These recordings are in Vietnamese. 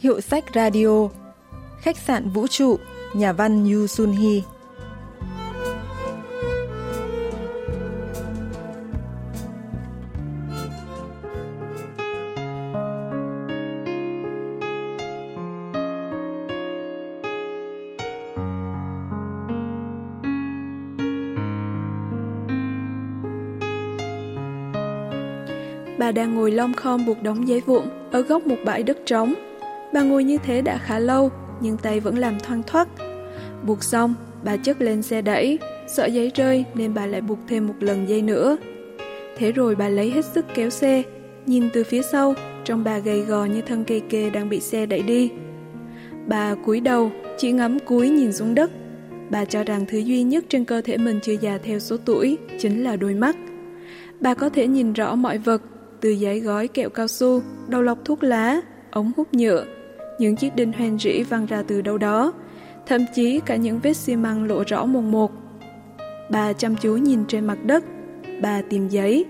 Hiệu sách radio Khách sạn Vũ trụ, Nhà văn Yu Sun Hee Bà đang ngồi lom khom buộc đóng giấy vụn ở góc một bãi đất trống. Bà ngồi như thế đã khá lâu, nhưng tay vẫn làm thoang thoát. Buộc xong, bà chất lên xe đẩy, sợ giấy rơi nên bà lại buộc thêm một lần dây nữa. Thế rồi bà lấy hết sức kéo xe, nhìn từ phía sau, trong bà gầy gò như thân cây kê đang bị xe đẩy đi. Bà cúi đầu, chỉ ngắm cúi nhìn xuống đất. Bà cho rằng thứ duy nhất trên cơ thể mình chưa già theo số tuổi chính là đôi mắt. Bà có thể nhìn rõ mọi vật từ giấy gói kẹo cao su, đầu lọc thuốc lá, ống hút nhựa, những chiếc đinh hoen rỉ văng ra từ đâu đó, thậm chí cả những vết xi măng lộ rõ mồn một. Bà chăm chú nhìn trên mặt đất, bà tìm giấy.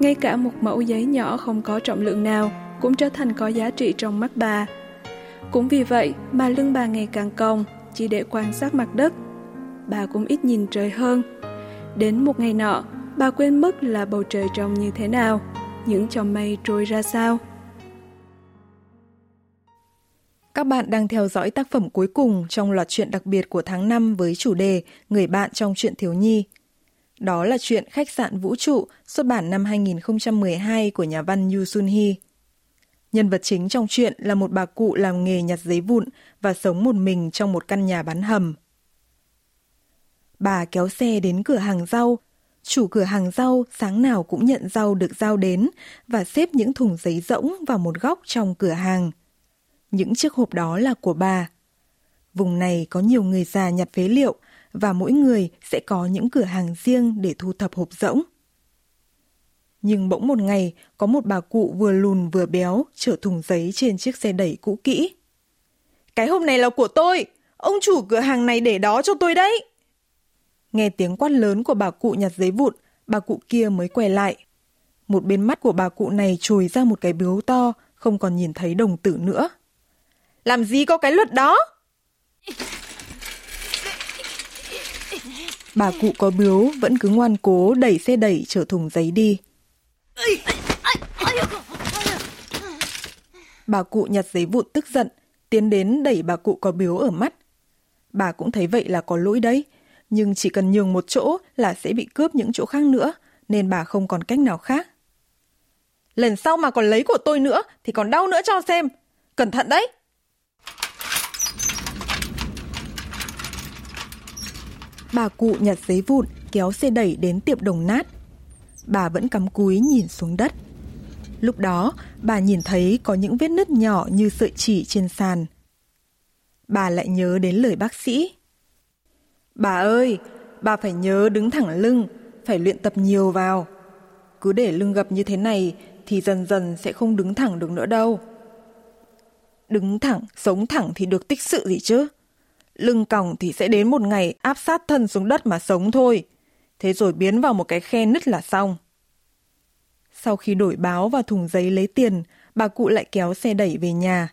Ngay cả một mẫu giấy nhỏ không có trọng lượng nào cũng trở thành có giá trị trong mắt bà. Cũng vì vậy mà lưng bà ngày càng cong, chỉ để quan sát mặt đất. Bà cũng ít nhìn trời hơn. Đến một ngày nọ, bà quên mất là bầu trời trông như thế nào những chòm mây trôi ra sao. Các bạn đang theo dõi tác phẩm cuối cùng trong loạt truyện đặc biệt của tháng 5 với chủ đề Người bạn trong truyện thiếu nhi. Đó là chuyện Khách sạn Vũ trụ, xuất bản năm 2012 của nhà văn Yu Sun Hee. Nhân vật chính trong truyện là một bà cụ làm nghề nhặt giấy vụn và sống một mình trong một căn nhà bán hầm. Bà kéo xe đến cửa hàng rau Chủ cửa hàng rau sáng nào cũng nhận rau được giao đến và xếp những thùng giấy rỗng vào một góc trong cửa hàng. Những chiếc hộp đó là của bà. Vùng này có nhiều người già nhặt phế liệu và mỗi người sẽ có những cửa hàng riêng để thu thập hộp rỗng. Nhưng bỗng một ngày, có một bà cụ vừa lùn vừa béo chở thùng giấy trên chiếc xe đẩy cũ kỹ. Cái hộp này là của tôi! Ông chủ cửa hàng này để đó cho tôi đấy! Nghe tiếng quát lớn của bà cụ nhặt giấy vụn, bà cụ kia mới quay lại. Một bên mắt của bà cụ này trồi ra một cái biếu to, không còn nhìn thấy đồng tử nữa. Làm gì có cái luật đó? Bà cụ có biếu vẫn cứ ngoan cố đẩy xe đẩy chở thùng giấy đi. Bà cụ nhặt giấy vụn tức giận, tiến đến đẩy bà cụ có biếu ở mắt. Bà cũng thấy vậy là có lỗi đấy, nhưng chỉ cần nhường một chỗ là sẽ bị cướp những chỗ khác nữa, nên bà không còn cách nào khác. Lần sau mà còn lấy của tôi nữa thì còn đau nữa cho xem. Cẩn thận đấy! Bà cụ nhặt giấy vụn, kéo xe đẩy đến tiệm đồng nát. Bà vẫn cắm cúi nhìn xuống đất. Lúc đó, bà nhìn thấy có những vết nứt nhỏ như sợi chỉ trên sàn. Bà lại nhớ đến lời bác sĩ. Bà ơi, bà phải nhớ đứng thẳng lưng, phải luyện tập nhiều vào. Cứ để lưng gập như thế này thì dần dần sẽ không đứng thẳng được nữa đâu. Đứng thẳng, sống thẳng thì được tích sự gì chứ? Lưng còng thì sẽ đến một ngày áp sát thân xuống đất mà sống thôi. Thế rồi biến vào một cái khe nứt là xong. Sau khi đổi báo và thùng giấy lấy tiền, bà cụ lại kéo xe đẩy về nhà.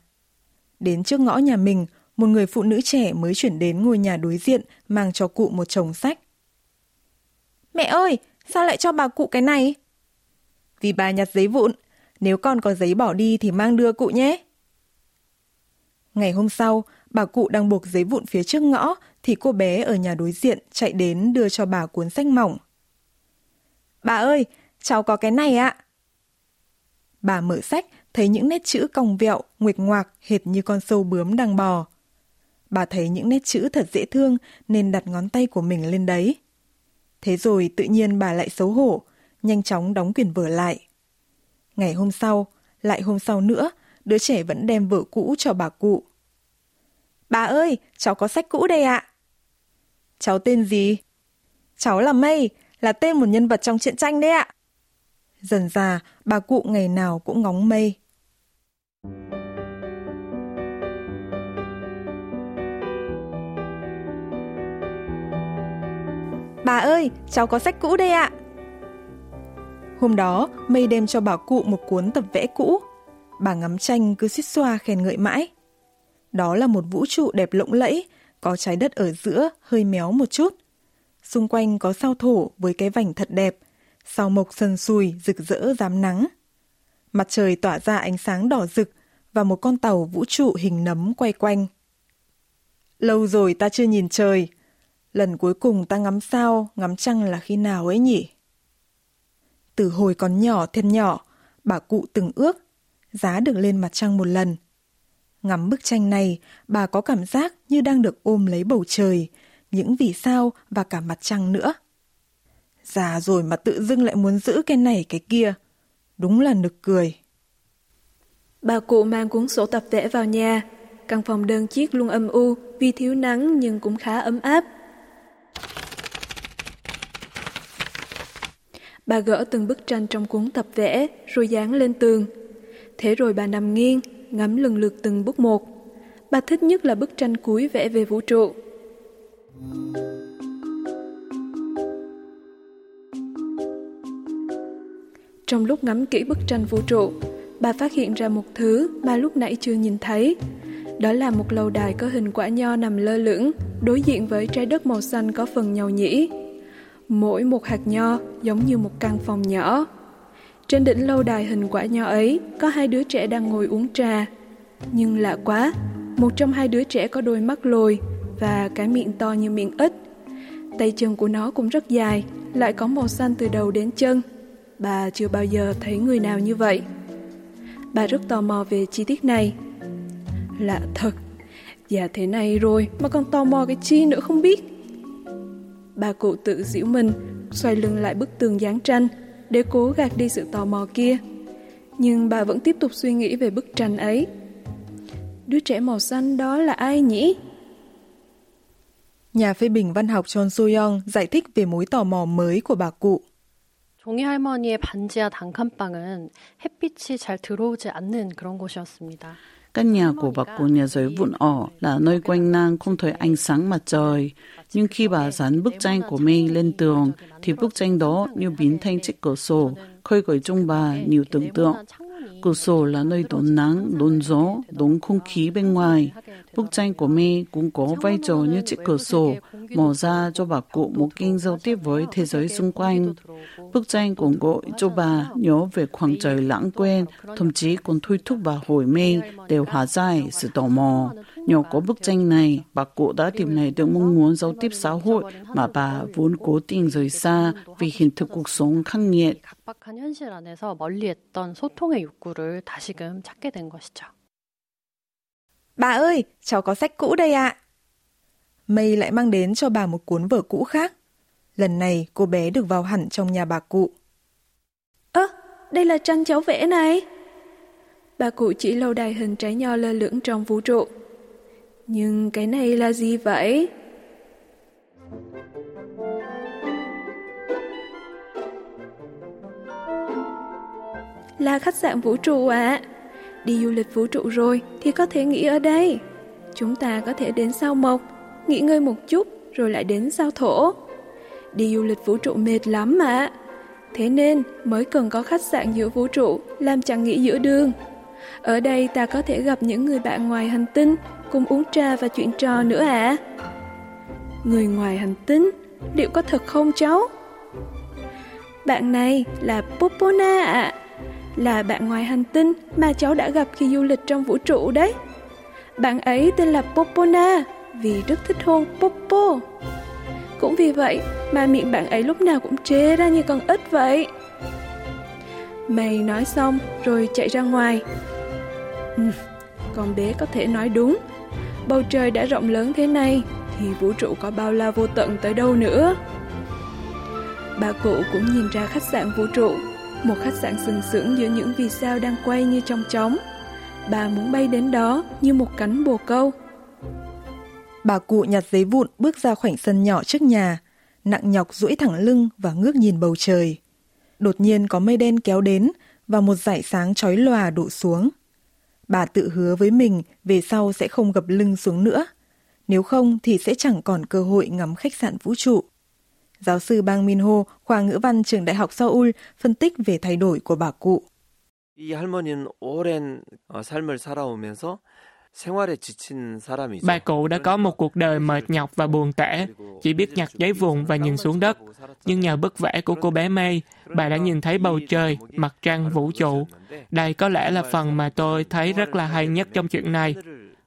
Đến trước ngõ nhà mình, một người phụ nữ trẻ mới chuyển đến ngôi nhà đối diện mang cho cụ một chồng sách. Mẹ ơi, sao lại cho bà cụ cái này? Vì bà nhặt giấy vụn, nếu con có giấy bỏ đi thì mang đưa cụ nhé. Ngày hôm sau, bà cụ đang buộc giấy vụn phía trước ngõ thì cô bé ở nhà đối diện chạy đến đưa cho bà cuốn sách mỏng. Bà ơi, cháu có cái này ạ. Bà mở sách, thấy những nét chữ cong vẹo, nguệch ngoạc hệt như con sâu bướm đang bò. Bà thấy những nét chữ thật dễ thương nên đặt ngón tay của mình lên đấy. Thế rồi tự nhiên bà lại xấu hổ, nhanh chóng đóng quyển vở lại. Ngày hôm sau, lại hôm sau nữa, đứa trẻ vẫn đem vở cũ cho bà cụ. Bà ơi, cháu có sách cũ đây ạ. Cháu tên gì? Cháu là Mây, là tên một nhân vật trong truyện tranh đấy ạ. Dần già, bà cụ ngày nào cũng ngóng Mây. Bà ơi, cháu có sách cũ đây ạ. Hôm đó, Mây đem cho bà cụ một cuốn tập vẽ cũ. Bà ngắm tranh cứ xít xoa khen ngợi mãi. Đó là một vũ trụ đẹp lộng lẫy, có trái đất ở giữa hơi méo một chút. Xung quanh có sao thổ với cái vành thật đẹp, sao mộc sần sùi rực rỡ rám nắng. Mặt trời tỏa ra ánh sáng đỏ rực và một con tàu vũ trụ hình nấm quay quanh. Lâu rồi ta chưa nhìn trời. Lần cuối cùng ta ngắm sao, ngắm trăng là khi nào ấy nhỉ? Từ hồi còn nhỏ thêm nhỏ, bà cụ từng ước, giá được lên mặt trăng một lần. Ngắm bức tranh này, bà có cảm giác như đang được ôm lấy bầu trời, những vì sao và cả mặt trăng nữa. Già rồi mà tự dưng lại muốn giữ cái này cái kia. Đúng là nực cười. Bà cụ mang cuốn sổ tập vẽ vào nhà. Căn phòng đơn chiếc luôn âm u vì thiếu nắng nhưng cũng khá ấm áp. Bà gỡ từng bức tranh trong cuốn tập vẽ rồi dán lên tường. Thế rồi bà nằm nghiêng, ngắm lần lượt từng bức một. Bà thích nhất là bức tranh cuối vẽ về vũ trụ. Trong lúc ngắm kỹ bức tranh vũ trụ, bà phát hiện ra một thứ mà lúc nãy chưa nhìn thấy. Đó là một lầu đài có hình quả nho nằm lơ lửng, đối diện với trái đất màu xanh có phần nhầu nhĩ. Mỗi một hạt nho giống như một căn phòng nhỏ. Trên đỉnh lâu đài hình quả nho ấy có hai đứa trẻ đang ngồi uống trà. Nhưng lạ quá, một trong hai đứa trẻ có đôi mắt lồi và cái miệng to như miệng ếch. Tay chân của nó cũng rất dài, lại có màu xanh từ đầu đến chân. Bà chưa bao giờ thấy người nào như vậy. Bà rất tò mò về chi tiết này. Lạ thật, già thế này rồi mà còn tò mò cái chi nữa không biết. Bà cụ tự giễu mình, xoay lưng lại bức tường dán tranh để cố gạt đi sự tò mò kia. Nhưng bà vẫn tiếp tục suy nghĩ về bức tranh ấy. Đứa trẻ màu xanh đó là ai nhỉ? Nhà phê bình văn học Chon So-young giải thích về mối tò mò mới của bà cụ. 종이 할머니의 반지하 단칸방은 햇빛이 잘 들어오지 않는 그런 곳이었습니다. Căn nhà của bà cụ nhà giới vụn ỏ là nơi quanh nang không thấy ánh sáng mặt trời. Nhưng khi bà dán bức tranh của mình lên tường, thì bức tranh đó như biến thành chiếc cửa sổ, khơi gợi trong bà nhiều tưởng tượng. Cửa sổ là nơi đón nắng, đón gió, đón không khí bên ngoài. Bức tranh của mình cũng có vai trò như chiếc cửa sổ, mở ra cho bà cụ một kênh giao tiếp với thế giới xung quanh. Bức tranh cũng gọi cho bà nhớ về khoảng trời lãng quên, thậm chí còn thôi thúc bà hồi mê để hóa giải sự tò mò. Nhờ có bức tranh này, bà cụ đã tìm lại được mong muốn giao tiếp xã hội mà bà vốn cố tình rời xa vì hiện thực cuộc sống khắc nghiệt. 각박한 현실 안에서 멀리했던 소통의 욕구를 다시금 찾게 된 것이죠. Bà ơi, cháu có sách cũ đây ạ. Mây lại mang đến cho bà một cuốn vở cũ khác. Lần này cô bé được vào hẳn trong nhà bà cụ. Ơ, à, đây là tranh cháu vẽ này. Bà cụ chỉ lâu đài hình trái nho lơ lửng trong vũ trụ. Nhưng cái này là gì vậy? Là khách sạn vũ trụ ạ. À. Đi du lịch vũ trụ rồi thì có thể nghỉ ở đây. Chúng ta có thể đến sao mộc, nghỉ ngơi một chút rồi lại đến sao thổ. Đi du lịch vũ trụ mệt lắm mà. Thế nên mới cần có khách sạn giữa vũ trụ làm chẳng nghỉ giữa đường. Ở đây ta có thể gặp những người bạn ngoài hành tinh cùng uống trà và chuyện trò nữa à? Người ngoài hành tinh, liệu có thật không cháu? Bạn này là Popona ạ. À là bạn ngoài hành tinh mà cháu đã gặp khi du lịch trong vũ trụ đấy. Bạn ấy tên là Popona vì rất thích hôn Popo. Cũng vì vậy mà miệng bạn ấy lúc nào cũng chê ra như con ếch vậy. Mày nói xong rồi chạy ra ngoài. Ừ, con bé có thể nói đúng. Bầu trời đã rộng lớn thế này thì vũ trụ có bao la vô tận tới đâu nữa. Bà cụ cũng nhìn ra khách sạn vũ trụ một khách sạn sừng sững giữa những vì sao đang quay như trong trống. Bà muốn bay đến đó như một cánh bồ câu. Bà cụ nhặt giấy vụn bước ra khoảnh sân nhỏ trước nhà, nặng nhọc duỗi thẳng lưng và ngước nhìn bầu trời. Đột nhiên có mây đen kéo đến và một dải sáng chói lòa đổ xuống. Bà tự hứa với mình về sau sẽ không gập lưng xuống nữa. Nếu không thì sẽ chẳng còn cơ hội ngắm khách sạn vũ trụ giáo sư Bang Minho, khoa ngữ văn trường Đại học Seoul, phân tích về thay đổi của bà cụ. Bà cụ đã có một cuộc đời mệt nhọc và buồn tẻ, chỉ biết nhặt giấy vụn và nhìn xuống đất. Nhưng nhờ bức vẽ của cô bé May, bà đã nhìn thấy bầu trời, mặt trăng, vũ trụ. Đây có lẽ là phần mà tôi thấy rất là hay nhất trong chuyện này.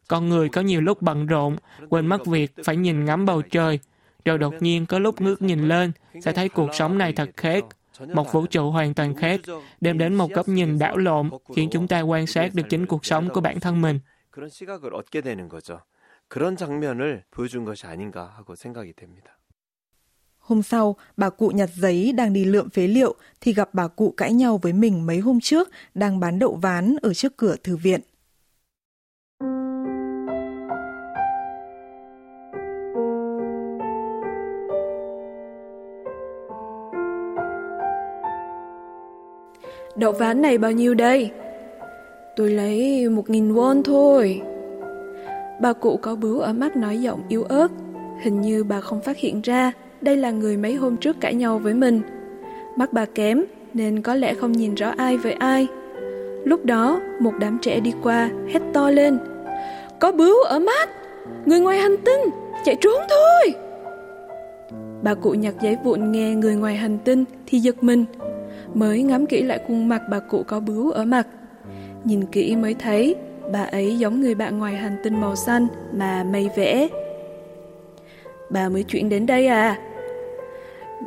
Con người có nhiều lúc bận rộn, quên mất việc phải nhìn ngắm bầu trời, rồi đột nhiên có lúc ngước nhìn lên, sẽ thấy cuộc sống này thật khác, một vũ trụ hoàn toàn khác, đem đến một góc nhìn đảo lộn, khiến chúng ta quan sát được chính cuộc sống của bản thân mình. Hôm sau, bà cụ nhặt giấy đang đi lượm phế liệu thì gặp bà cụ cãi nhau với mình mấy hôm trước đang bán đậu ván ở trước cửa thư viện. Đậu ván này bao nhiêu đây? Tôi lấy một nghìn won thôi. Bà cụ có bướu ở mắt nói giọng yếu ớt. Hình như bà không phát hiện ra đây là người mấy hôm trước cãi nhau với mình. Mắt bà kém nên có lẽ không nhìn rõ ai với ai. Lúc đó, một đám trẻ đi qua, hét to lên. Có bướu ở mắt! Người ngoài hành tinh! Chạy trốn thôi! Bà cụ nhặt giấy vụn nghe người ngoài hành tinh thì giật mình. Mới ngắm kỹ lại khuôn mặt bà cụ có bướu ở mặt Nhìn kỹ mới thấy bà ấy giống người bạn ngoài hành tinh màu xanh mà mây vẽ. Bà mới chuyển đến đây à?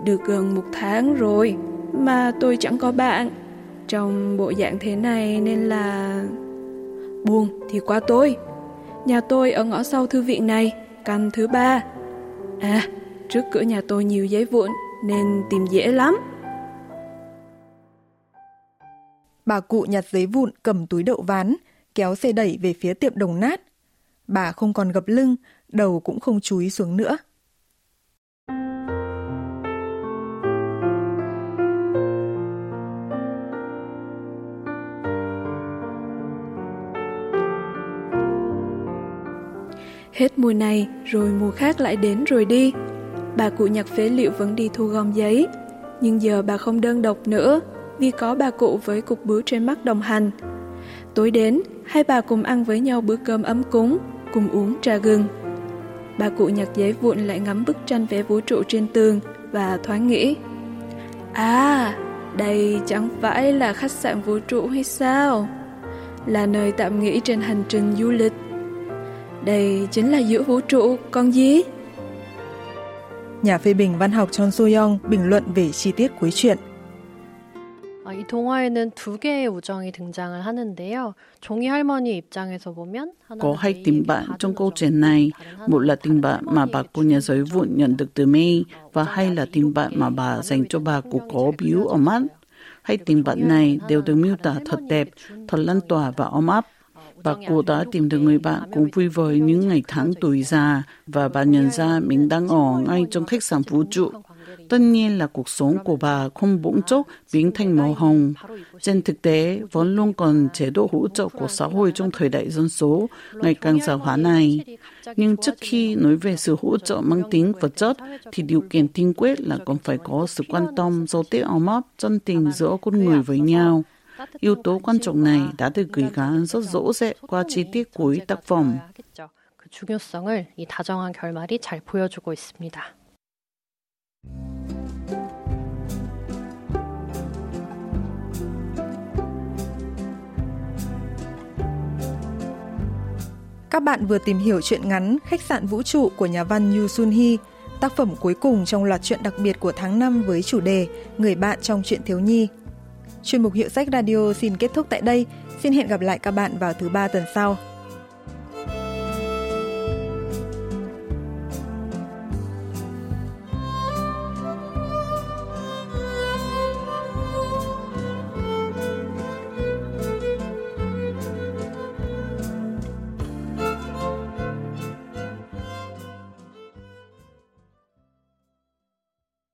Được gần một tháng rồi mà tôi chẳng có bạn. Trong bộ dạng thế này nên là... Buồn thì qua tôi. Nhà tôi ở ngõ sau thư viện này, căn thứ ba. À, trước cửa nhà tôi nhiều giấy vụn nên tìm dễ lắm. Bà cụ nhặt giấy vụn cầm túi đậu ván, kéo xe đẩy về phía tiệm đồng nát. Bà không còn gập lưng, đầu cũng không chúi xuống nữa. Hết mùa này, rồi mùa khác lại đến rồi đi. Bà cụ nhặt phế liệu vẫn đi thu gom giấy, nhưng giờ bà không đơn độc nữa vì có bà cụ với cục bướu trên mắt đồng hành. Tối đến, hai bà cùng ăn với nhau bữa cơm ấm cúng, cùng uống trà gừng. Bà cụ nhặt giấy vụn lại ngắm bức tranh vẽ vũ trụ trên tường và thoáng nghĩ. À, đây chẳng phải là khách sạn vũ trụ hay sao? Là nơi tạm nghỉ trên hành trình du lịch. Đây chính là giữa vũ trụ, con gì? Nhà phê bình văn học Chon Soo-young bình luận về chi tiết cuối truyện 이 동화에는 두 개의 우정이 등장을 하는데요. 종이 할머니 입장에서 보면 có hai tình bạn trong câu chuyện này, một là tình bạn mà bà cô nhà giới vụn nhận được từ May và hai là tình bạn mà bà dành cho bà cụ có biếu ở mắt. Hai tình bạn này đều được miêu tả thật đẹp, thật lan tỏa và ấm áp. Bà cụ đã tìm được người bạn cùng vui vơi những ngày tháng tuổi già và bà nhận ra mình đang ở ngay trong khách sạn vũ trụ Tất nhiên là cuộc sống của bà không bỗng chốc biến thành màu hồng. Trên thực tế, vẫn luôn còn chế độ hỗ trợ của xã hội trong thời đại dân số ngày càng giàu hóa này. Nhưng trước khi nói về sự hỗ trợ mang tính vật chất, thì điều kiện tiên quyết là còn phải có sự quan tâm, giao tiếp ấm áp, chân tình giữa con người với nhau. Yếu tố quan trọng này đã được gửi gắm rất rõ rệt qua chi tiết cuối tác phẩm. 그 중요성을 이 다정한 결말이 잘 보여주고 있습니다. Các bạn vừa tìm hiểu chuyện ngắn Khách sạn vũ trụ của nhà văn Yu Sun Hee, tác phẩm cuối cùng trong loạt truyện đặc biệt của tháng 5 với chủ đề Người bạn trong chuyện thiếu nhi. Chuyên mục Hiệu sách Radio xin kết thúc tại đây. Xin hẹn gặp lại các bạn vào thứ ba tuần sau.